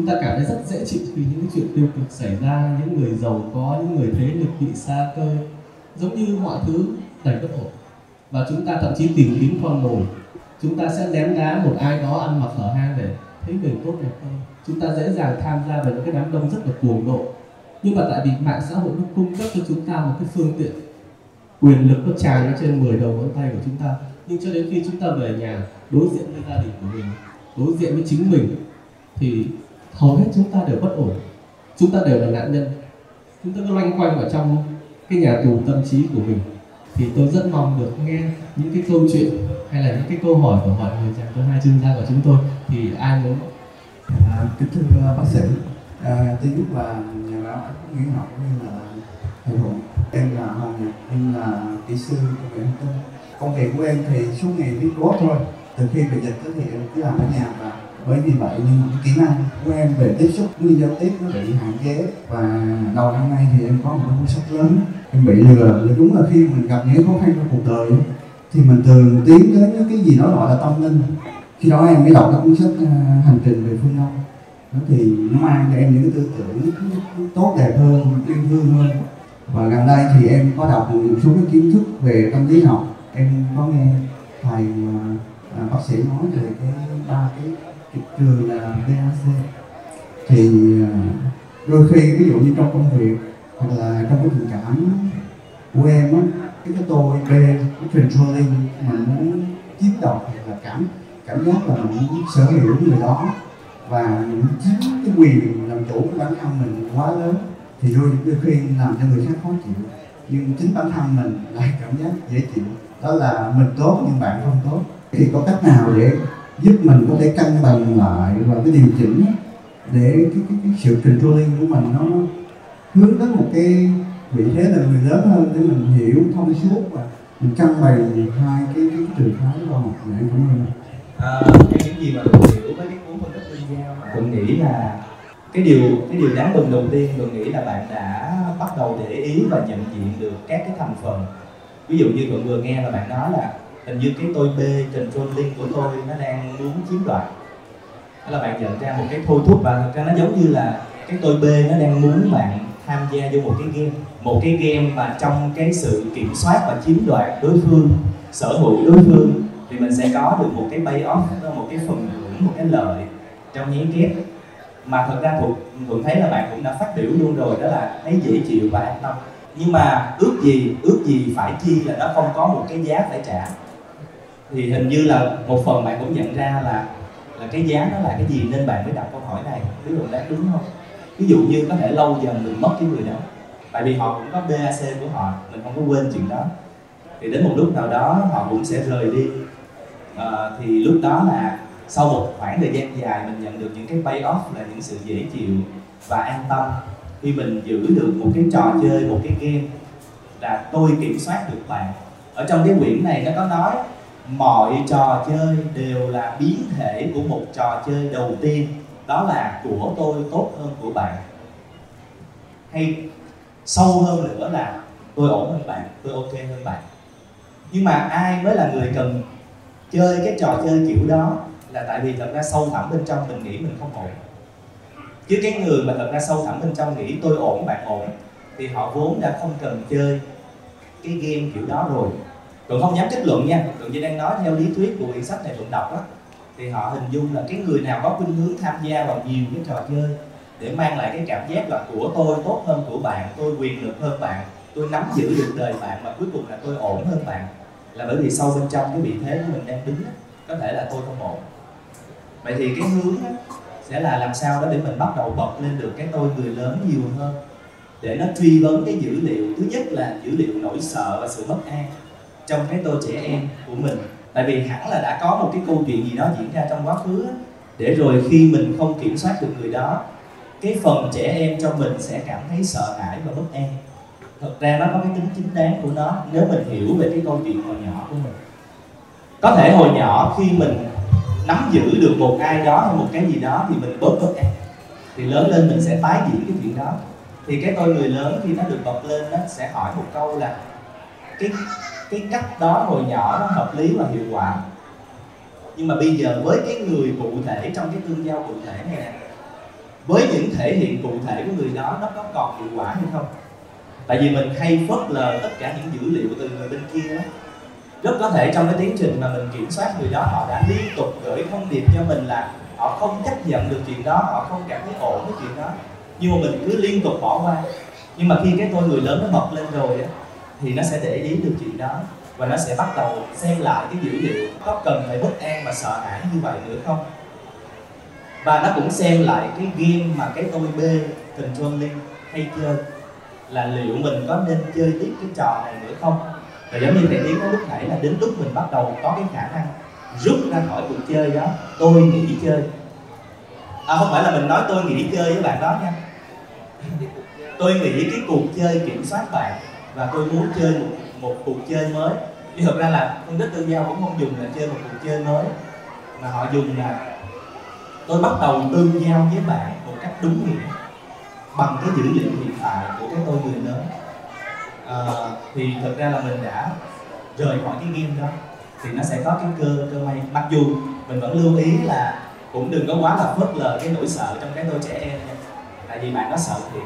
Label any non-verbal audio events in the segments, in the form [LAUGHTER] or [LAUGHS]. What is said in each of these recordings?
chúng ta cảm thấy rất dễ chịu khi những chuyện tiêu cực xảy ra, những người giàu có, những người thế lực bị xa cơ, giống như mọi thứ đầy bất ổn. Và chúng ta thậm chí tìm kiếm con mồi. Chúng ta sẽ ném đá một ai đó ăn mặc hở hang để thấy mình tốt đẹp hơn. Chúng ta dễ dàng tham gia vào những cái đám đông rất là cuồng độ. Nhưng mà tại vì mạng xã hội nó cung cấp cho chúng ta một cái phương tiện quyền lực nó tràn trên 10 đầu ngón tay của chúng ta. Nhưng cho đến khi chúng ta về nhà, đối diện với gia đình của mình, đối diện với chính mình, thì hầu hết chúng ta đều bất ổn. Chúng ta đều là nạn nhân. Chúng ta cứ loanh quanh ở trong cái nhà tù tâm trí của mình. Thì tôi rất mong được nghe những cái câu chuyện hay là những cái câu hỏi của mọi người dành cho hai chuyên gia của chúng tôi. Thì ai muốn? À, kính thưa à, bác sĩ. À, tôi biết là nhà báo nguyễn học như là thầy hùng em là hoàng nhật em là kỹ sư công nghệ thông tin công việc của em thì suốt ngày viết code thôi. Từ khi bị dịch thì em cứ làm ở nhà và bởi vì vậy nhưng kỹ năng của em về tiếp xúc với giao tiếp nó bị hạn chế. Và đầu năm nay thì em có một cái cuốn sách lớn. Em bị lừa. Là đúng là khi mình gặp những khó khăn trong cuộc đời thì mình thường tiến đến những cái gì nó gọi là tâm linh. Khi đó em mới đọc cái cuốn sách uh, hành trình về phương đông. Nó thì nó mang cho em những cái tư tưởng tốt đẹp hơn yêu thương hơn. Và gần đây thì em có đọc một số cái kiến thức về tâm lý học. Em có nghe thầy uh, bác sĩ nói về cái ba cái trường là VAC thì à, đôi khi ví dụ như trong công việc hoặc là trong cái tình cảm của em á, cái cái tôi B cái controlling mình muốn chiếm đoạt hoặc là cảm cảm giác là mình muốn sở hữu người đó. Và những chiếm cái quyền làm chủ của bản thân mình quá lớn, thì đôi đôi khi làm cho người khác khó chịu. Nhưng chính bản thân mình lại cảm giác dễ chịu. Đó là mình tốt nhưng bạn không tốt. Thì có cách nào để giúp mình có thể cân bằng lại và cái điều chỉnh để cái, cái, cái sự controlling của mình nó hướng đến một cái vị thế là người lớn hơn để mình hiểu thông suốt và mình cân bằng hai cái cái, cái trường phái khoa học này. Cảm ơn. À, những gì mà tôi hiểu với cái cuốn phân tích linh giao tôi nghĩ là cái điều cái điều đáng mừng đầu tiên tôi nghĩ là bạn đã bắt đầu để ý và nhận diện được các cái thành phần. Ví dụ như thuận vừa nghe là bạn nói là hình như cái tôi b controlling của tôi nó đang muốn chiếm đoạt. Đó là bạn nhận ra một cái thôi thúc và thật ra nó giống như là cái tôi b nó đang muốn bạn tham gia vô một cái game. Một cái game mà trong cái sự kiểm soát và chiếm đoạt đối phương, sở hữu đối phương, thì mình sẽ có được một cái pay off một cái phần hưởng một cái lợi trong nháy kép. Mà thật ra thuộc thuận thấy là bạn cũng đã phát biểu luôn rồi, đó là thấy dễ chịu và an tâm. Nhưng mà ước gì ước gì phải chi là nó không có một cái giá phải trả thì hình như là một phần bạn cũng nhận ra là là cái giá nó là cái gì nên bạn mới đặt câu hỏi này. Biết được đáng đúng không? Ví dụ như có thể lâu dần mình mất cái người đó. Tại vì họ cũng có BAC của họ mình không có quên chuyện đó. Thì đến một lúc nào đó họ cũng sẽ rời đi. À, thì lúc đó là sau một khoảng thời gian dài mình nhận được những cái pay off là những sự dễ chịu và an tâm. Khi mình giữ được một cái trò chơi một cái game là tôi kiểm soát được bạn. Ở trong cái quyển này nó có nói mọi trò chơi đều là biến thể của một trò chơi đầu tiên. Đó là của tôi tốt hơn của bạn. Hay sâu hơn nữa là tôi ổn hơn bạn, tôi ok hơn bạn. Nhưng mà ai mới là người cần chơi cái trò chơi kiểu đó là tại vì thật ra sâu thẳm bên trong mình nghĩ mình không ổn. Chứ cái người mà thật ra sâu thẳm bên trong nghĩ tôi ổn, bạn ổn, thì họ vốn đã không cần chơi cái game kiểu đó rồi tụng không dám kết luận nha. Tụng chỉ đang nói theo lý thuyết của quyển sách này tụng đọc á Thì họ hình dung là cái người nào có khuynh hướng tham gia vào nhiều cái trò chơi Để mang lại cái cảm giác là của tôi tốt hơn của bạn Tôi quyền lực hơn bạn Tôi nắm giữ được đời bạn Mà cuối cùng là tôi ổn hơn bạn Là bởi vì sâu bên trong cái vị thế của mình đang đứng á, Có thể là tôi không ổn. Vậy thì cái hướng á, sẽ là làm sao đó để mình bắt đầu bật lên được cái tôi người lớn nhiều hơn để nó truy vấn cái dữ liệu. Thứ nhất là dữ liệu nỗi sợ và sự bất an trong cái tôi trẻ em của mình. Tại vì hẳn là đã có một cái câu chuyện gì đó diễn ra trong quá khứ để rồi khi mình không kiểm soát được người đó, cái phần trẻ em trong mình sẽ cảm thấy sợ hãi và bất an. Thật ra nó có cái tính chính đáng của nó, nếu mình hiểu về cái câu chuyện hồi nhỏ của mình. Có thể hồi nhỏ khi mình nắm giữ được một ai đó hay một cái gì đó thì mình bớt bất an. Thì lớn lên mình sẽ tái diễn cái chuyện đó. Thì cái tôi người lớn khi nó được bật lên nó sẽ hỏi một câu là, cái cái cách đó hồi nhỏ nó hợp lý và hiệu quả. Nhưng mà bây giờ với cái người cụ thể trong cái tương giao cụ thể này nè với những thể hiện cụ thể của người đó, nó có còn hiệu quả hay không? Tại vì mình hay phớt lờ tất cả những dữ liệu từ người bên kia đó. Rất có thể trong cái tiến trình mà mình kiểm soát người đó, họ đã liên tục gửi thông điệp cho mình là họ không chấp nhận được chuyện đó, họ không cảm thấy ổn với chuyện đó. Nhưng mà mình cứ liên tục bỏ qua. Nhưng mà khi cái tôi người lớn nó bật lên rồi á thì nó sẽ để ý được chuyện đó và nó sẽ bắt đầu xem lại cái dữ liệu có cần phải bất an và sợ hãi như vậy nữa không. Và nó cũng xem lại cái game mà cái tôi B controlling hay chơi là liệu mình có nên chơi tiếp cái trò này nữa không? Và giống như thầy tiến nói lúc nãy là đến lúc mình bắt đầu có cái khả năng rút ra khỏi cuộc chơi đó, tôi nghỉ chơi. À không phải là mình nói tôi nghỉ chơi với bạn đó nha. Tôi nghĩ cái cuộc chơi kiểm soát bạn và tôi muốn chơi một, một cuộc chơi mới. Nhưng thực ra là phân tích tương giao cũng không dùng là chơi một cuộc chơi mới. Mà họ dùng là tôi bắt đầu tương giao với bạn một cách đúng nghĩa bằng cái dữ liệu hiện tại của cái tôi người lớn. À, thì thực ra là mình đã rời khỏi cái game đó thì nó sẽ có cái cơ cơ may. Mặc dù mình vẫn lưu ý là cũng đừng có quá là phớt lờ cái nỗi sợ trong cái tôi trẻ em nha. Tại vì bạn nó sợ thiệt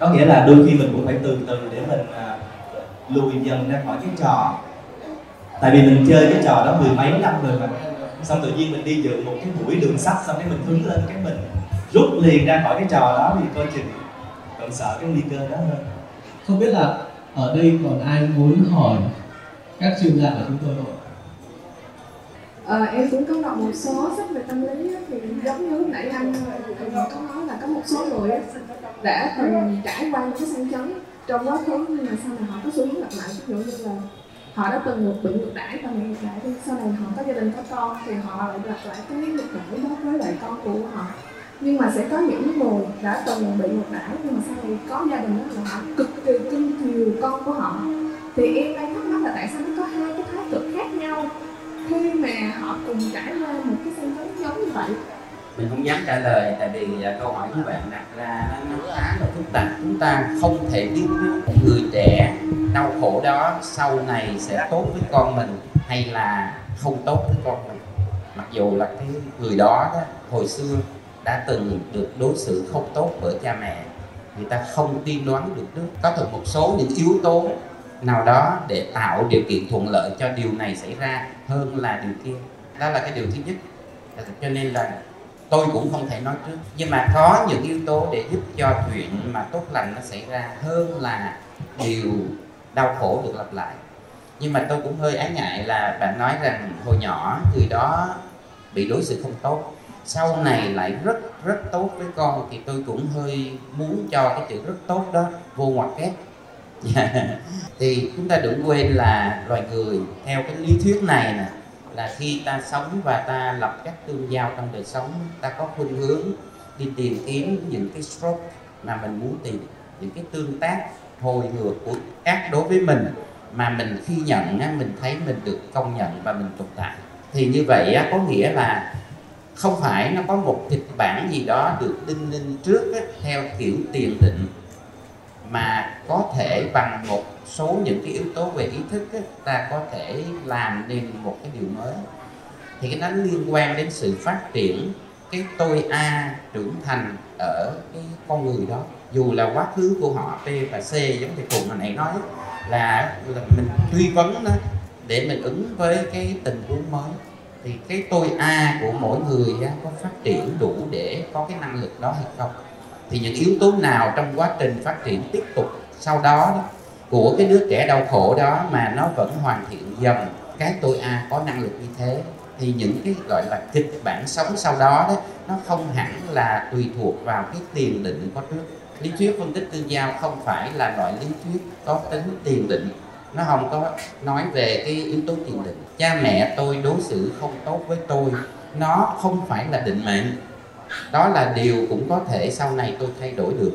có nghĩa là đôi khi mình cũng phải từ từ để mình à, lùi dần ra khỏi cái trò. Tại vì mình chơi cái trò đó mười mấy năm rồi mà. Xong tự nhiên mình đi dự một cái buổi đường sách xong cái mình hứng lên cái mình rút liền ra khỏi cái trò đó thì coi chừng còn sợ cái nguy cơ đó hơn. Không biết là ở đây còn ai muốn hỏi các chuyên gia của chúng tôi không Ờ, em cũng có đọc một số sách về tâm lý thì giống như lúc nãy anh thì có nói là có một số người đã từng trải qua những cái sang chấn trong quá khứ nhưng mà sau này họ có xu hướng lặp lại ví dụ như là họ đã từng được bị ngược đãi và ngược đãi thì sau này họ có gia đình có con thì họ lại lặp lại cái ngược đãi đó với lại con của họ. Nhưng mà sẽ có những người đã từng bị ngược đãi nhưng mà sau này có gia đình đó là họ cực kỳ cưng chiều con của họ. Thì em đang thắc mắc là tại sao nó có hai cái thái cực khác nhau khi mà họ cùng trải qua một cái sang chấn giống như vậy mình không dám trả lời tại vì à, câu hỏi của bạn đặt ra nó khá là phức tạp. Chúng ta không thể biết người trẻ đau khổ đó sau này sẽ tốt với con mình hay là không tốt với con mình. Mặc dù là cái người đó, đó hồi xưa đã từng được đối xử không tốt bởi cha mẹ người ta không tiên đoán được trước có thể một số những yếu tố nào đó để tạo điều kiện thuận lợi cho điều này xảy ra hơn là điều kia. Đó là cái điều thứ nhất. Cho nên là tôi cũng không thể nói trước. Nhưng mà có những yếu tố để giúp cho chuyện mà tốt lành nó xảy ra hơn là điều đau khổ được lặp lại. Nhưng mà tôi cũng hơi ái ngại là bạn nói rằng hồi nhỏ người đó bị đối xử không tốt, sau này lại rất rất tốt với con thì tôi cũng hơi muốn cho cái chữ rất tốt đó vô ngoặc kép. [LAUGHS] Thì chúng ta đừng quên là loài người, theo cái lý thuyết này nè là khi ta sống và ta lập các tương giao trong đời sống, ta có khuynh hướng đi tìm kiếm những cái stroke mà mình muốn tìm, những cái tương tác hồi ngược của ác đối với mình mà mình khi nhận mình thấy mình được công nhận và mình tồn tại. Thì như vậy có nghĩa là không phải nó có một kịch bản gì đó được đinh ninh trước theo kiểu tiền định mà có thể bằng một số những cái yếu tố về ý thức ấy, ta có thể làm nên một cái điều mới. Thì cái đó liên quan đến sự phát triển cái tôi a trưởng thành ở cái con người đó. Dù là quá khứ của họ P và C giống như cùng hồi nãy nói là, là mình truy vấn đó để mình ứng với cái tình huống mới. Thì cái tôi A của mỗi người có phát triển đủ để có cái năng lực đó hay không? Thì những yếu tố nào trong quá trình phát triển tiếp tục sau đó của cái đứa trẻ đau khổ đó mà nó vẫn hoàn thiện dần, cái tôi a có năng lực như thế, thì những cái, gọi là, kịch bản sống sau đó đó, nó không hẳn là tùy thuộc vào cái tiền định có trước. Lý thuyết phân tích tương giao không phải là loại lý thuyết có tính tiền định. Nó không có nói về cái yếu tố tiền định. Cha mẹ tôi đối xử không tốt với tôi, nó không phải là định mệnh đó là điều cũng có thể sau này tôi thay đổi được,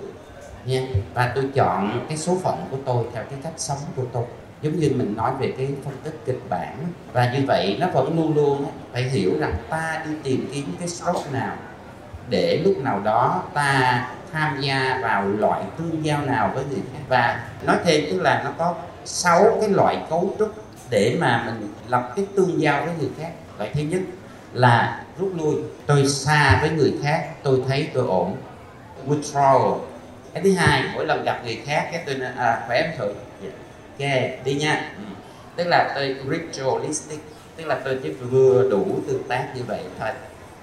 nha. Và tôi chọn cái số phận của tôi theo cái cách sống của tôi. Giống như mình nói về cái phân tích kịch bản. Và như vậy nó vẫn luôn luôn phải hiểu rằng ta đi tìm kiếm cái stroke nào, để lúc nào đó ta tham gia vào loại tương giao nào với người khác. Và nói thêm tức là nó có sáu cái loại cấu trúc để mà mình lập cái tương giao với người khác. Loại thứ nhất là rút lui. Tôi xa với người khác, tôi thấy tôi ổn. Withdrawal. Cái thứ hai, mỗi lần gặp người khác, cái tôi nói à khỏe em thử. Dạ. Ok, đi nha. Ừ. tức là tôi ritualistic, tức là tôi chỉ vừa đủ tương tác như vậy thôi.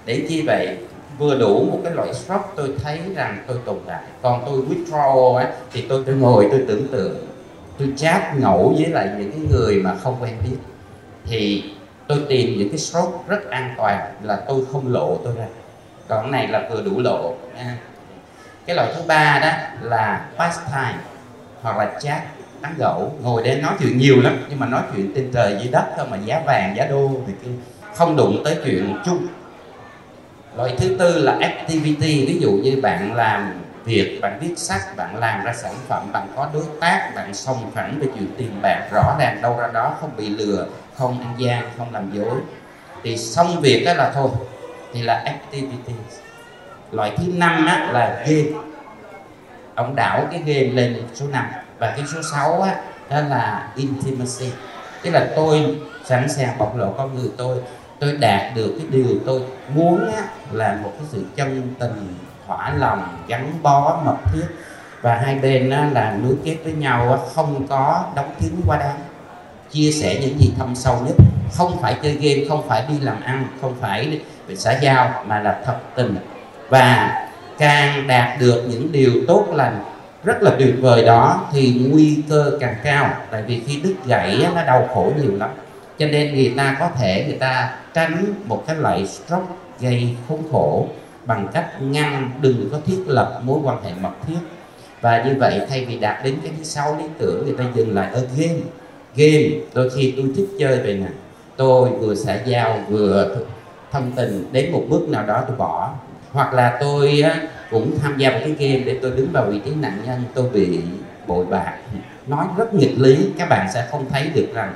Để chi vậy? Vừa đủ một cái loại stroke, tôi thấy rằng tôi tồn tại. Còn tôi withdrawal á, thì tôi tôi ngồi, tôi tưởng tượng. Tôi chat ngẫu với lại những cái người mà không quen biết. Thì tôi tìm những cái shop rất an toàn là tôi không lộ tôi ra. Còn này là vừa đủ lộ. Nha cái loại thứ ba đó là pastime hoặc là chat, tán gẫu. Ngồi để nói chuyện nhiều lắm, nhưng mà nói chuyện trên trời dưới đất thôi, mà giá vàng, giá đô thì kia. Không đụng tới chuyện chung. Loại thứ tư là activity. Ví dụ như bạn làm việc, bạn viết sách, bạn làm ra sản phẩm, bạn có đối tác, bạn song phẳng về chuyện tiền bạc rõ ràng đâu ra đó, không bị lừa không ăn gian không làm dối. Thì xong việc đó là thôi. Thì là activity loại thứ năm á, là game. Ông đảo cái game lên số 5 và cái số 6 á, đó là intimacy. Tức là tôi sẵn sàng bộc lộ con người tôi. Tôi đạt được cái điều tôi muốn á, là một cái sự chân tình thỏa lòng gắn bó mật thiết. Và hai bên á, là nối kết với nhau á, không có đóng kín quá đáng chia sẻ những gì thâm sâu nhất. Không phải chơi game, không phải đi làm ăn, không phải về xã giao, mà là thật tình. Và càng đạt được những điều tốt lành, rất là tuyệt vời đó, thì nguy cơ càng cao. Tại vì khi đứt gãy nó đau khổ nhiều lắm. Cho nên người ta có thể người ta tránh một cái loại stroke gây khốn khổ bằng cách ngăn đừng có thiết lập mối quan hệ mật thiết. Và như vậy thay vì đạt đến cái thứ sáu lý tưởng, người ta dừng lại ở game game. Đôi khi tôi thích chơi về nè tôi vừa xã giao, vừa thông tình. Đến một bước nào đó tôi bỏ. Hoặc là tôi cũng tham gia vào cái game để tôi đứng vào vị trí nạn nhân, tôi bị bội bạc. Nói rất nghịch lý, các bạn sẽ không thấy được rằng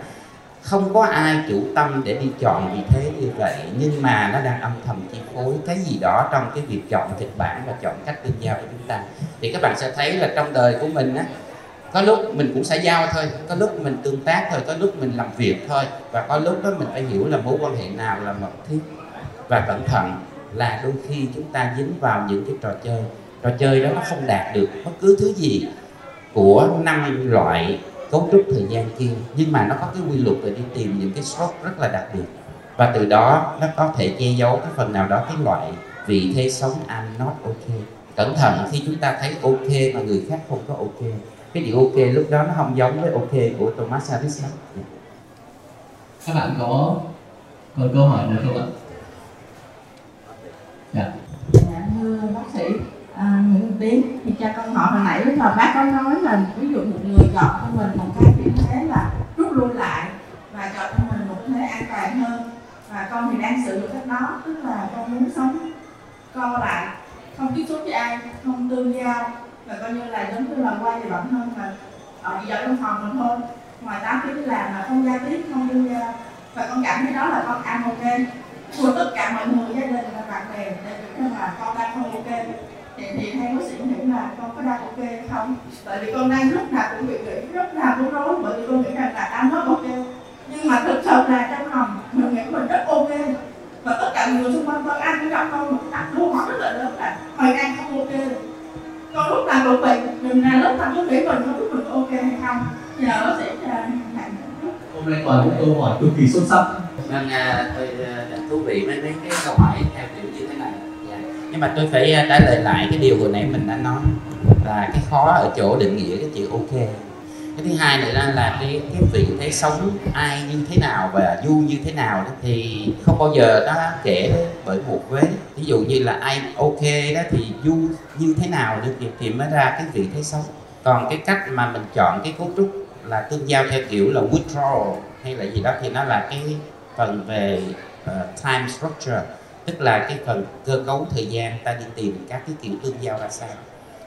không có ai chủ tâm để đi chọn vị thế như vậy. Nhưng mà nó đang âm thầm chi phối cái gì đó trong cái việc chọn kịch bản và chọn cách tương giao của chúng ta. Thì các bạn sẽ thấy là trong đời của mình á có lúc mình cũng xã giao thôi, có lúc mình tương tác thôi, có lúc mình làm việc thôi, và có lúc đó mình phải hiểu là mối quan hệ nào là mật thiết và cẩn thận là đôi khi chúng ta dính vào những cái trò chơi. Trò chơi đó nó không đạt được bất cứ thứ gì của năm loại cấu trúc thời gian kia, nhưng mà nó có cái quy luật để đi tìm những cái stroke rất là đặc biệt. Và từ đó nó có thể che giấu cái phần nào đó, cái loại vị thế sống I'm not okay cẩn thận khi chúng ta thấy ok mà người khác không có ok cái chữ ok lúc đó nó không giống với ok của Thomas Harris lắm. Các bạn có còn câu hỏi nào không ạ? Dạ. Dạ thưa bác sĩ à, Nguyễn Tiến thì cha con hỏi hồi nãy mà bác có nói là ví dụ một người chọn cho mình một cái vị thế là rút lui lại và chọn cho mình một thế an toàn hơn. Và con thì đang sử dụng cách đó tức là con muốn sống co lại không tiếp xúc với ai không tương giao rồi coi như là giống như là quay về bản thân mà ở chỉ ở trong phòng mình thôi. Ngoài tám tiếng đi làm là không giao tiếp, không đi ờ, và con cảm thấy đó là con ăn ok. Của tất cả mọi người, gia đình và bạn bè để biết là con đang không ok. Thì thì hay có sĩ nghĩ là con có đang ok không? Tại vì con đang lúc nào cũng bị nghĩ, lúc nào cũng rối, bởi vì con nghĩ rằng là đang rất ok. Nhưng mà thực sự là trong lòng mình nghĩ mình rất ok. Và tất cả người xung quanh con ăn cũng gặp con một đặt câu hỏi rất là lớn là, mày đang không ok con lúc nào cũng bị mình là lúc nào cũng nghĩ mình không biết mình ok hay không. Nhờ bác sĩ hôm nay toàn những câu hỏi cực kỳ xuất sắc. Vâng à, tôi à, thú vị với mấy cái câu hỏi theo kiểu như thế này. Dạ. nhưng mà tôi phải à, trả lời lại cái điều vừa nãy mình đã nói. Là cái khó ở chỗ định nghĩa cái chữ ok cái thứ hai nữa là, là cái cái vị thế sống ai như thế nào và du như thế nào đó thì không bao giờ nó kể bởi một vế. Ví dụ như là ai ok đó thì du như thế nào được thì mới ra cái vị thế sống. Còn cái cách mà mình chọn cái cấu trúc là tương giao theo kiểu là withdrawal hay là gì đó thì nó là cái phần về uh, time structure tức là cái phần cơ cấu thời gian ta đi tìm các cái kiểu tương giao ra sao.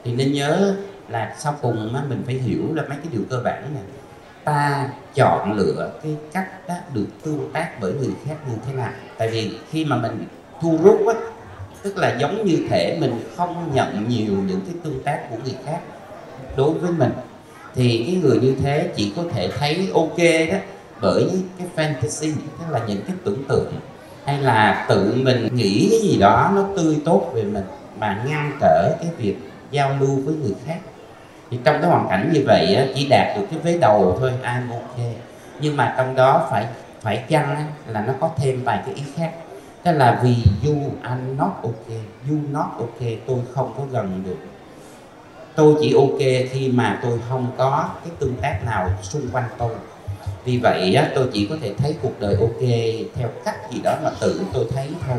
Thì nên nhớ là sau cùng á, mình phải hiểu là mấy cái điều cơ bản này ta chọn lựa cái cách đó được tương tác bởi người khác như thế nào. Tại vì khi mà mình thu rút á tức là giống như thể mình không nhận nhiều những cái tương tác của người khác đối với mình thì cái người như thế chỉ có thể thấy ok đó bởi cái fantasy tức là những cái tưởng tượng hay là tự mình nghĩ cái gì đó nó tươi tốt về mình mà ngăn trở cái việc giao lưu với người khác thì trong cái hoàn cảnh như vậy á, chỉ đạt được cái vế đầu thôi I'm ok nhưng mà trong đó phải phải chăng á, là nó có thêm vài cái ý khác. Tức là vì you are not ok you not ok tôi không có gần được. Tôi chỉ ok khi mà tôi không có cái tương tác nào xung quanh tôi. Vì vậy á, tôi chỉ có thể thấy cuộc đời ok theo cách gì đó mà tự tôi thấy thôi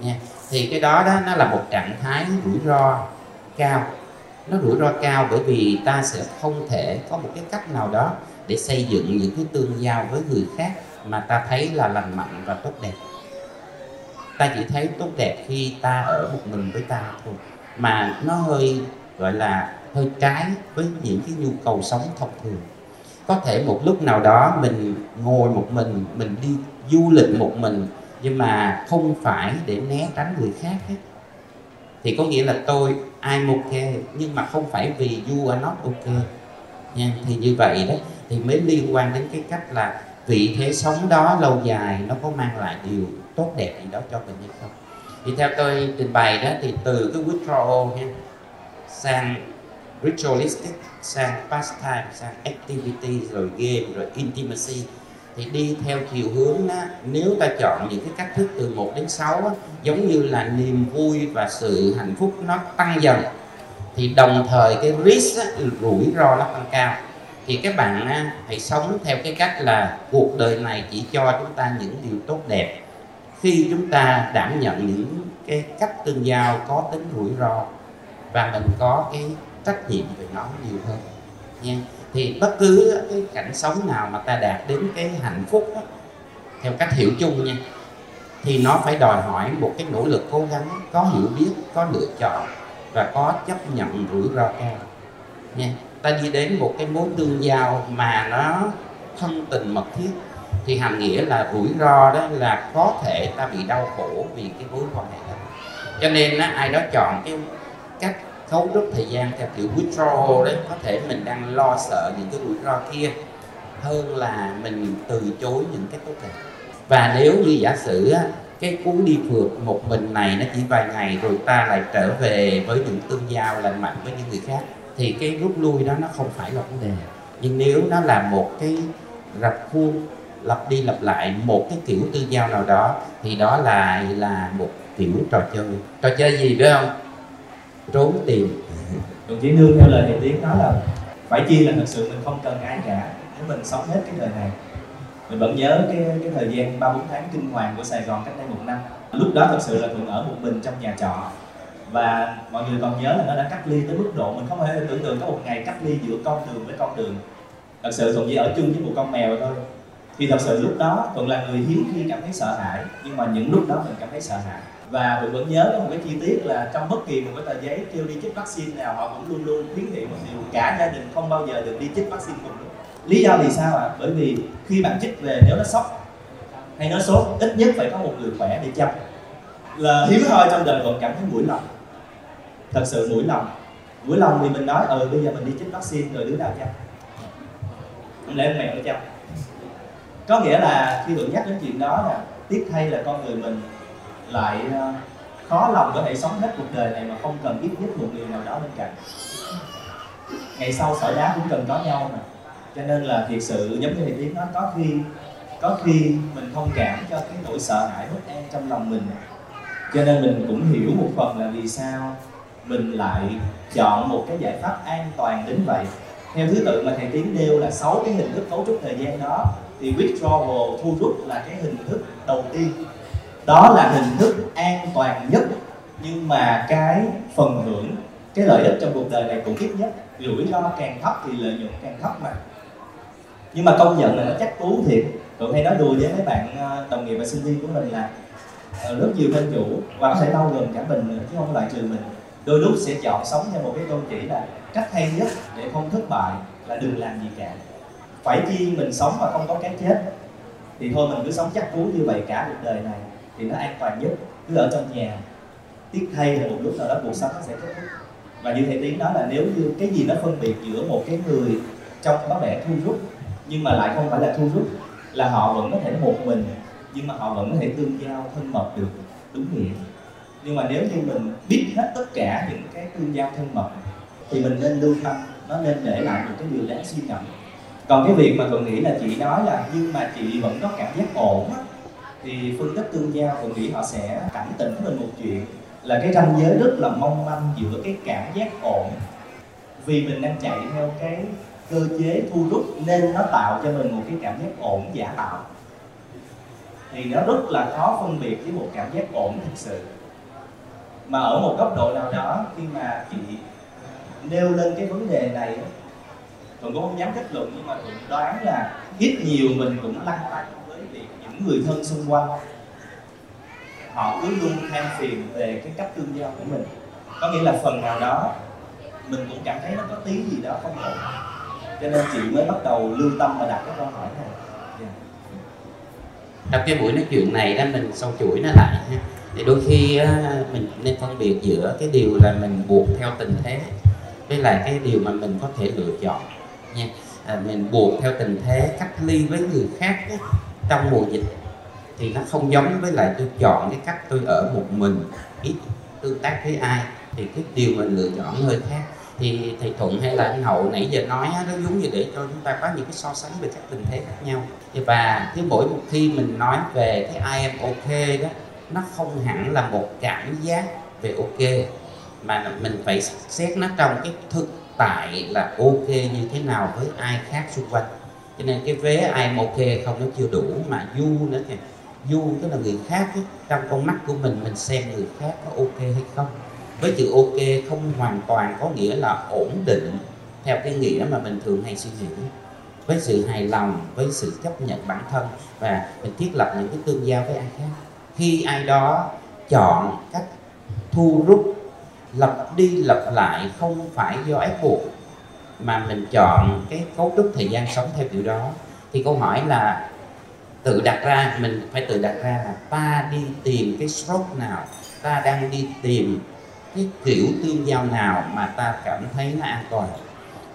nha. Thì cái đó đó nó là một trạng thái rủi ro cao nó rủi ro cao bởi vì ta sẽ không thể có một cái cách nào đó để xây dựng những cái tương giao với người khác mà ta thấy là lành mạnh và tốt đẹp. Ta chỉ thấy tốt đẹp khi ta ở một mình với ta thôi, mà nó hơi, gọi là, hơi trái với những cái nhu cầu sống thông thường. Có thể một lúc nào đó mình ngồi một mình mình đi du lịch một mình, nhưng mà không phải để né tránh người khác hết. Thì có nghĩa là tôi I'm ok nhưng mà không phải vì you are not ok. Nha, thì như vậy đó, thì mới liên quan đến cái cách là vị thế sống đó lâu dài nó có mang lại điều tốt đẹp gì đó cho mình hay không. Thì theo tôi trình bày đó, thì từ cái withdrawal nha, sang ritualistic, sang pastime, sang activity, rồi game, rồi intimacy thì đi theo chiều hướng đó, nếu ta chọn những cái cách thức từ 1 đến 6 á, giống như là niềm vui và sự hạnh phúc nó tăng dần thì đồng thời cái risk á, rủi ro nó tăng cao. Thì các bạn á, hãy sống theo cái cách là cuộc đời này chỉ cho chúng ta những điều tốt đẹp. Khi chúng ta đảm nhận những cái cách tương giao có tính rủi ro và mình có cái trách nhiệm về nó nhiều hơn nha thì bất cứ cái cảnh sống nào mà ta đạt đến cái hạnh phúc đó, theo cách hiểu chung nha thì nó phải đòi hỏi một cái nỗ lực cố gắng có hiểu biết có lựa chọn và có chấp nhận rủi ro cao nha. Ta đi đến một cái mối tương giao mà nó thân tình mật thiết thì hàm nghĩa là rủi ro đó là có thể ta bị đau khổ vì cái mối quan hệ đó. Cho nên á, ai đó chọn cái cách thấu rất thời gian theo kiểu withdrawal đấy. Có thể mình đang lo sợ những cái rủi ro kia hơn là mình từ chối những cái tốt đẹp. Và nếu như giả sử cái cú đi phượt một mình này nó chỉ vài ngày rồi ta lại trở về với những tương giao lành mạnh với những người khác, thì cái rút lui đó nó không phải là vấn đề. Nhưng nếu nó là một cái rập khuôn lặp đi lặp lại một cái kiểu tương giao nào đó, thì đó lại là một kiểu trò chơi. Trò chơi gì đúng không? Trốn tìm. Đồng chí nương theo lời thầy tiến nói là phải chi là thật sự mình không cần ai cả. Nếu mình sống hết cái đời này, mình vẫn nhớ cái cái thời gian ba bốn tháng kinh hoàng của Sài Gòn cách đây một năm. Lúc đó thật sự là thường ở một mình trong nhà trọ. Và mọi người còn nhớ là nó đã cách ly tới mức độ mình không thể tưởng tượng có một ngày cách ly giữa con đường với con đường. Thật sự thuận chỉ ở chung với một con mèo thôi. Thì thật sự lúc đó thuận là người hiếm khi cảm thấy sợ hãi, nhưng mà những lúc đó mình cảm thấy sợ hãi và mình vẫn nhớ có một cái chi tiết là trong bất kỳ một cái tờ giấy kêu đi chích vaccine nào, họ cũng luôn luôn khuyến nghị một điều cả gia đình không bao giờ được đi chích vaccine cùng lúc lý do vì sao ạ? À? bởi vì khi bạn chích về nếu nó sốc, hay nó sốt, ít nhất phải có một người khỏe để chăm. Là hiếm hoi trong đời còn cảm thấy mũi lòng. Thật sự mũi lòng. Mũi lòng thì mình nói ừ bây giờ mình đi chích vaccine rồi đứa nào chăm? Không lẽ mẹ nó chăm? Có nghĩa là khi được nhắc đến chuyện đó là tiếc thay là con người mình lại ờ, khó lòng có thể sống hết cuộc đời này mà không cần ít nhất một người nào đó bên cạnh. Ngày sau sỏi đá cũng cần có nhau mà. Cho nên là thiệt sự giống như thầy tiến nói, có khi có khi mình thông cảm cho cái nỗi sợ hãi bất an trong lòng mình. Cho nên mình cũng hiểu một phần là vì sao mình lại chọn một cái giải pháp an toàn đến vậy. Theo thứ tự mà thầy tiến nêu là sáu cái hình thức cấu trúc thời gian đó. Thì withdrawal thu rút là cái hình thức đầu tiên đó là hình thức an toàn nhất, nhưng mà cái phần hưởng, cái lợi ích trong cuộc đời này cũng ít nhất, rủi ro càng thấp thì lợi nhuận càng thấp mà. Nhưng mà công nhận là nó chắc cú thiệt. Tụi hay nói đùa với mấy bạn ờ, đồng nghiệp và sinh viên của mình là ờ, rất nhiều bên chủ và có thể bao gồm cả mình nữa, chứ không loại trừ mình. Đôi lúc sẽ chọn sống theo một cái tôn chỉ là cách hay nhất để không thất bại là đừng làm gì cả. Phải chi mình sống mà không có cái chết, thì thôi mình cứ sống chắc cú như vậy cả cuộc đời này thì nó an toàn nhất. Cứ ở trong nhà, tiếc thay là một lúc nào đó cuộc sống nó sẽ kết thúc. Và như thầy tiến nói là nếu như cái gì nó phân biệt giữa một cái người trong có vẻ thu rút, nhưng mà lại không phải là thu rút, là họ vẫn có thể một mình, nhưng mà họ vẫn có thể tương giao thân mật được, đúng nghĩa. Nhưng mà nếu như mình biết hết tất cả những cái tương giao thân mật, thì mình nên lưu tâm, nó nên để lại một cái điều đáng suy ngẫm. Còn cái việc mà tôi nghĩ là chị nói là, nhưng mà chị vẫn có cảm giác ổn á thì phân tích tương giao tôi nghĩ họ sẽ cảnh tỉnh mình một chuyện là cái ranh giới rất là mong manh giữa cái cảm giác ổn. Vì mình đang chạy theo cái cơ chế thu rút nên nó tạo cho mình một cái cảm giác ổn giả tạo. Thì nó rất là khó phân biệt với một cảm giác ổn thực sự. Mà ở một góc độ nào đó, khi mà chị nêu lên cái vấn đề này thuận cũng không dám kết luận nhưng mà thuận đoán là ít nhiều mình cũng lăn tăn những người thân xung quanh. Họ cứ luôn than phiền về cái cách tương giao của mình. Có nghĩa là phần nào đó mình cũng cảm thấy nó có tí gì đó không ổn. Cho nên chị mới bắt đầu lưu tâm và đặt cái câu hỏi này. Yeah. trong cái buổi nói chuyện này đó mình sâu chuỗi nó lại ha. Thì đôi khi mình nên phân biệt giữa cái điều là mình buộc theo tình thế với lại cái điều mà mình có thể lựa chọn nha. À, mình buộc theo tình thế cách ly với người khác trong mùa dịch thì nó không giống với lại tôi chọn cái cách tôi ở một mình, ít tương tác với ai, thì cái điều mình lựa chọn hơi khác. Thì thầy thuận hay là anh hậu nãy giờ nói nó giống như để cho chúng ta có những cái so sánh về các tình thế khác nhau. Và cái mỗi một khi mình nói về cái I am ok đó, nó không hẳn là một cảm giác về ok, mà mình phải xét nó trong cái thực tại là ok như thế nào với ai khác xung quanh cho nên cái vé ai một ok không nó chưa đủ mà du nữa kìa. Du tức là người khác ấy, trong con mắt của mình mình xem người khác có ok hay không. Với chữ ok không hoàn toàn có nghĩa là ổn định theo cái nghĩa mà mình thường hay suy nghĩ. Với sự hài lòng với sự chấp nhận bản thân và mình thiết lập những cái tương giao với ai khác. Khi ai đó chọn cách thu rút lặp đi lặp lại không phải do ép buộc mà mình chọn cái cấu trúc thời gian sống theo kiểu đó thì câu hỏi là tự đặt ra mình phải tự đặt ra là ta đi tìm cái stroke nào ta đang đi tìm cái kiểu tương giao nào mà ta cảm thấy nó an toàn.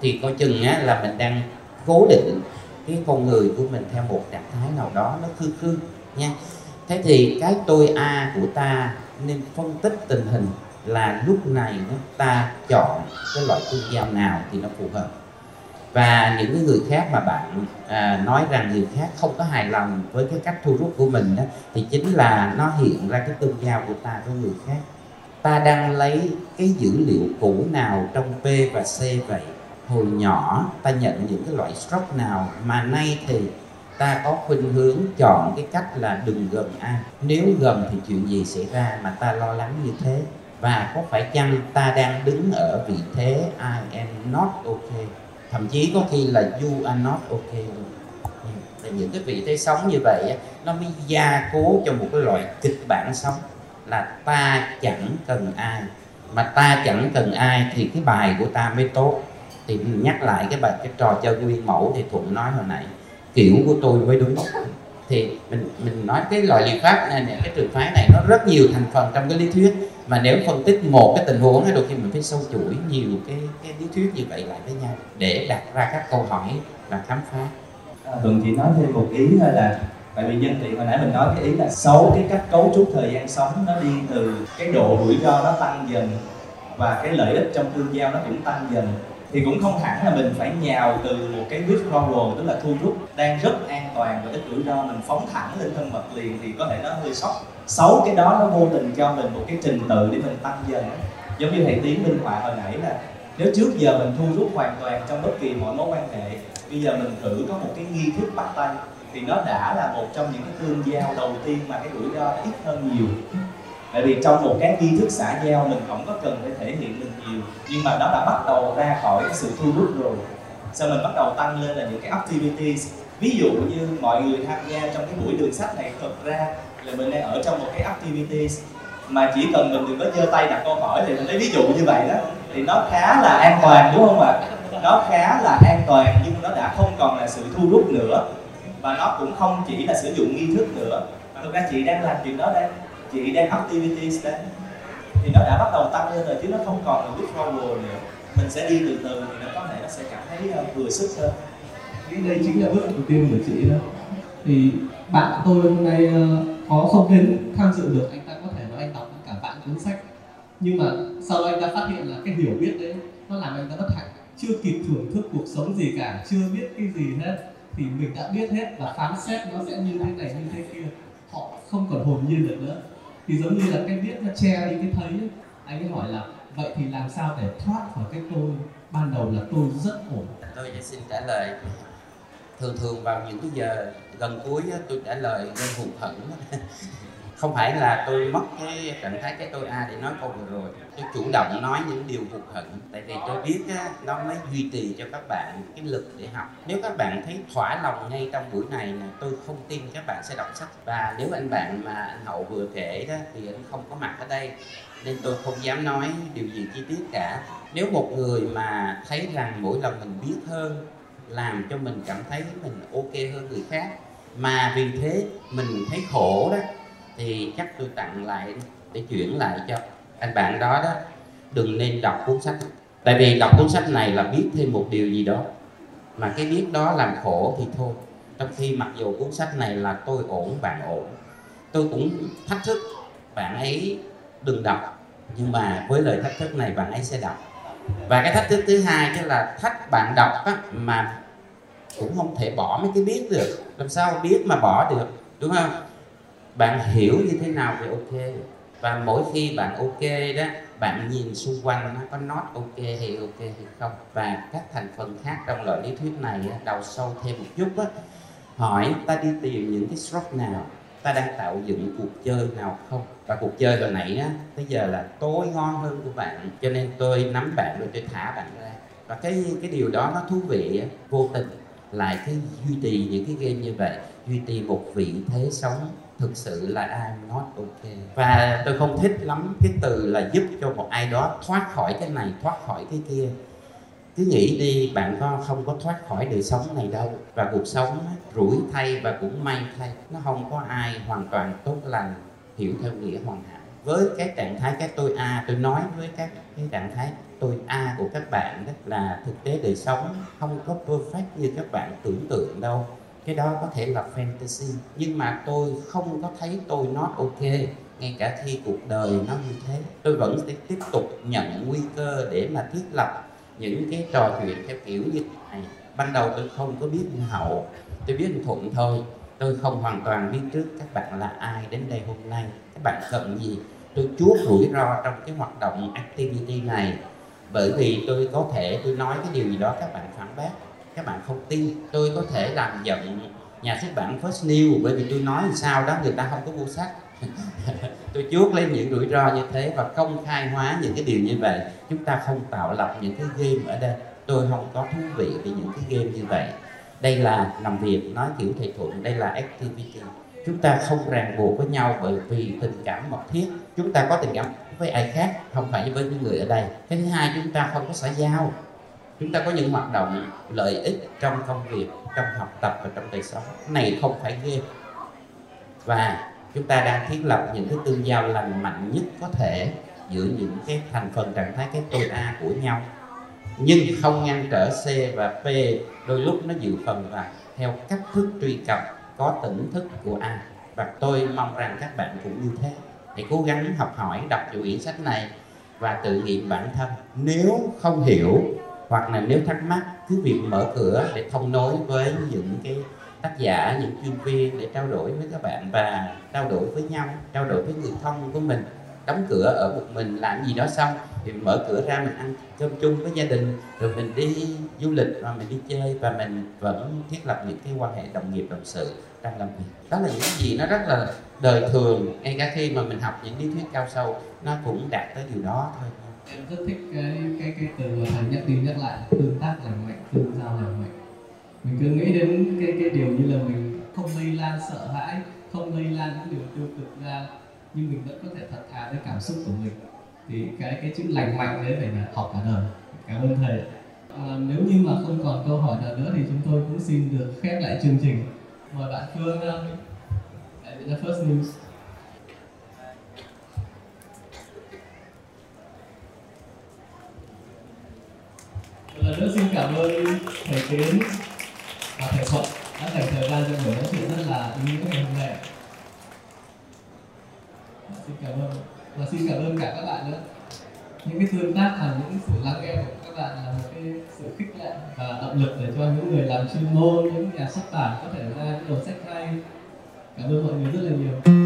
Thì coi chừng á, là mình đang cố định cái con người của mình theo một trạng thái nào đó nó khư khư nha. Thế thì cái tôi a của ta nên phân tích tình hình là lúc này ta chọn cái loại tương giao nào thì nó phù hợp. Và những cái người khác mà bạn à, nói rằng người khác không có hài lòng với cái cách thu rút của mình đó thì chính là nó hiện ra cái tương giao của ta với người khác. Ta đang lấy cái dữ liệu cũ nào trong P và C vậy? Hồi nhỏ ta nhận những cái loại stroke nào mà nay thì ta có khuynh hướng chọn cái cách là đừng gần ai nếu gần thì chuyện gì xảy ra mà ta lo lắng như thế? Và có phải chăng ta đang đứng ở vị thế I am not okay thậm chí có khi là you are not okay luôn. Là những cái vị thế sống như vậy nó mới gia cố cho một cái loại kịch bản sống. Là ta chẳng cần ai. Mà ta chẳng cần ai thì cái bài của ta mới tốt. Thì mình nhắc lại cái bài, cái trò chơi nguyên mẫu thì thuận nói hồi nãy, kiểu của tôi mới đúng. Thì mình mình nói cái loại liệu pháp này cái trường phái này nó rất nhiều thành phần trong cái lý thuyết mà nếu phân tích một cái tình huống thì đôi khi mình phải sâu chuỗi nhiều cái cái lý thuyết như vậy lại với nhau để đặt ra các câu hỏi và khám phá. À, Thường chỉ nói thêm một ý thôi là, tại vì nhân tiện hồi nãy mình nói cái ý là xấu, cái cách cấu trúc thời gian sống nó đi từ cái độ rủi ro nó tăng dần và cái lợi ích trong tương giao nó cũng tăng dần thì cũng không hẳn là mình phải nhào từ một cái withdrawal tức là thu rút đang rất an toàn và ít rủi ro. Mình phóng thẳng lên thân mật liền thì có thể nó hơi sốc. Xấu cái đó nó vô tình cho mình một cái trình tự để mình tăng dần. Giống như thầy tiến minh họa hồi nãy là nếu trước giờ mình thu rút hoàn toàn trong bất kỳ mọi mối quan hệ, bây giờ mình thử có một cái nghi thức bắt tay thì nó đã là một trong những cái tương giao đầu tiên mà cái rủi ro ít hơn nhiều tại vì trong một cái nghi thức xã giao, mình không có cần phải thể hiện mình nhiều, nhưng mà nó đã bắt đầu ra khỏi cái sự thu hút rồi. Sau mình bắt đầu tăng lên là những cái activities? Ví dụ như mọi người tham gia trong cái buổi đường sách này thực ra là mình đang ở trong một cái activities mà chỉ cần mình đừng có giơ tay đặt câu hỏi thì mình lấy ví dụ như vậy đó, thì nó khá là an toàn, đúng không ạ? Nó khá là an toàn, nhưng nó đã không còn là sự thu hút nữa. Và nó cũng không chỉ là sử dụng nghi thức nữa. Thực ra chị đang làm chuyện đó đây chị đang activities đấy. Thì nó đã bắt đầu tăng lên rồi chứ nó không còn là withdrawal nữa. Mình sẽ đi từ từ thì nó có thể nó sẽ cảm thấy uh, vừa sức hơn. Cái đây chính là bước đầu tiên của chị đó. Thì bạn tôi hôm nay ờ, có không đến tham dự được anh ta có thể nói anh đọc cả vạn cuốn sách. Nhưng mà sau đó anh ta phát hiện là cái hiểu biết đấy nó làm anh ta bất hạnh. Chưa kịp thưởng thức cuộc sống gì cả chưa biết cái gì hết. Thì mình đã biết hết và phán xét nó sẽ như thế này như thế kia. Họ không còn hồn nhiên được nữa thì giống như là cái biết nó che đi cái thấy ấy. anh ấy hỏi là, vậy thì làm sao để thoát khỏi cái tôi? Ban đầu là tôi rất ổn à, tôi sẽ xin trả lời. Thường thường vào những cái giờ gần cuối tôi trả lời nên hụt hẫng không phải là tôi mất cái trạng thái cái tôi a để nói câu vừa rồi. Tôi chủ động nói những điều hụt hẫng. Tại vì tôi biết á, nó mới duy trì cho các bạn cái lực để học. Nếu các bạn thấy thỏa lòng ngay trong buổi này là tôi không tin các bạn sẽ đọc sách. Và nếu anh bạn mà anh hậu vừa kể đó thì anh không có mặt ở đây. Nên tôi không dám nói điều gì chi tiết cả. Nếu một người mà thấy rằng mỗi lần mình biết hơn làm cho mình cảm thấy mình ok hơn người khác mà vì thế mình thấy khổ đó thì chắc tôi tặng lại để chuyển lại cho anh bạn đó đó. Đừng nên đọc cuốn sách. Tại vì đọc cuốn sách này là biết thêm một điều gì đó. Mà cái biết đó làm khổ thì thôi. Trong khi mặc dù cuốn sách này là tôi ổn bạn ổn tôi cũng thách thức bạn ấy đừng đọc. Nhưng mà với lời thách thức này bạn ấy sẽ đọc. Và cái thách thức thứ hai tức là thách bạn đọc á, mà cũng không thể bỏ mấy cái biết được. Làm sao biết mà bỏ được đúng không? Bạn hiểu như thế nào thì ok? Và mỗi khi bạn ok đó bạn nhìn xung quanh nó có not ok hay ok hay không? Và các thành phần khác trong loại lý thuyết này đầu sâu thêm một chút đó hỏi ta đi tìm những cái stroke nào ta đang tạo dựng cuộc chơi nào không? Và cuộc chơi hồi nãy á bây giờ là tối ngon hơn của bạn cho nên tôi nắm bạn rồi tôi thả bạn ra. Và cái cái điều đó nó thú vị á, vô tình lại cái duy trì những cái game như vậy duy trì một vị thế sống thực sự là I'm not okay và tôi không thích lắm cái từ là giúp cho một ai đó thoát khỏi cái này, thoát khỏi cái kia. Cứ nghĩ đi, bạn có không có thoát khỏi đời sống này đâu. Và cuộc sống rủi thay và cũng may thay, nó không có ai hoàn toàn tốt lành, hiểu theo nghĩa hoàn hảo. Với cái trạng thái cái tôi a, tôi nói với các cái trạng thái tôi a của các bạn đó là thực tế đời sống không có perfect như các bạn tưởng tượng đâu cái đó có thể là fantasy. Nhưng mà tôi không có thấy tôi not ok. Ngay cả khi cuộc đời nó như thế. Tôi vẫn sẽ tiếp tục nhận nguy cơ để mà thiết lập những cái trò chuyện theo kiểu như thế này. Ban đầu tôi không có biết hậu. Tôi biết thuận thôi. Tôi không hoàn toàn biết trước các bạn là ai đến đây hôm nay. Các bạn cần gì? Tôi chuốt rủi ro trong cái hoạt động activity này. Bởi vì tôi có thể tôi nói cái điều gì đó các bạn phản bác các bạn không tin, tôi có thể làm giận nhà xuất bản First New bởi vì tôi nói sao đó người ta không có mua sách. [LAUGHS] Tôi chuốc lên những rủi ro như thế và công khai hóa những cái điều như vậy. Chúng ta không tạo lập những cái game ở đây. Tôi không có thú vị về những cái game như vậy. Đây là làm việc, nói kiểu thầy thuận, đây là activity. Chúng ta không ràng buộc với nhau bởi vì tình cảm mật thiết. Chúng ta có tình cảm với ai khác, không phải với những người ở đây. Cái thứ hai, chúng ta không có xã giao chúng ta có những hoạt động lợi ích trong công việc, trong học tập và trong đời sống. Này không phải game và chúng ta đang thiết lập những cái tương giao lành mạnh nhất có thể giữa những cái thành phần trạng thái, cái tôi a của nhau. Nhưng không ngăn trở c và p, đôi lúc nó dự phần vào theo cách thức truy cập, có tỉnh thức của a. Và tôi mong rằng các bạn cũng như thế. Hãy cố gắng học hỏi, đọc chủ quyển sách này và tự nghiệm bản thân. Nếu không hiểu hoặc là nếu thắc mắc, cứ việc mở cửa để thông nối với những cái tác giả, những chuyên viên để trao đổi với các bạn và trao đổi với nhau, trao đổi với người thân của mình. Đóng cửa ở một mình làm gì đó xong thì mở cửa ra mình ăn cơm chung với gia đình, rồi mình đi du lịch và mình đi chơi và mình vẫn thiết lập những cái quan hệ đồng nghiệp, đồng sự đang làm việc. Đó là những gì nó rất là đời thường, ngay cả khi mà mình học những lý thuyết cao sâu, nó cũng đạt tới điều đó thôi em rất thích cái cái cái từ mà thầy nhắc đi nhắc lại tương tác lành mạnh tương giao lành mạnh. Mình cứ nghĩ đến cái cái điều như là mình không lây lan sợ hãi không lây lan những điều tiêu cực ra nhưng mình vẫn có thể thật thà với cảm xúc của mình. Thì cái cái chữ lành mạnh đấy phải là học cả đời. Cảm ơn thầy à, nếu như mà không còn câu hỏi nào nữa thì chúng tôi cũng xin được khép lại chương trình. Mời bạn phương đại diện First News. Một lần nữa xin cảm ơn thầy tiến và thầy thuận đã dành thời gian cho buổi nói chuyện rất là ý nghĩa ngày hôm nay xin cảm ơn và xin cảm ơn cả các bạn nữa. Những cái tương tác và những sự lắng nghe của các bạn là một cái sự khích lệ và động lực để cho những người làm chuyên môn, những nhà xuất bản có thể ra những đầu sách hay. Cảm ơn mọi người rất là nhiều.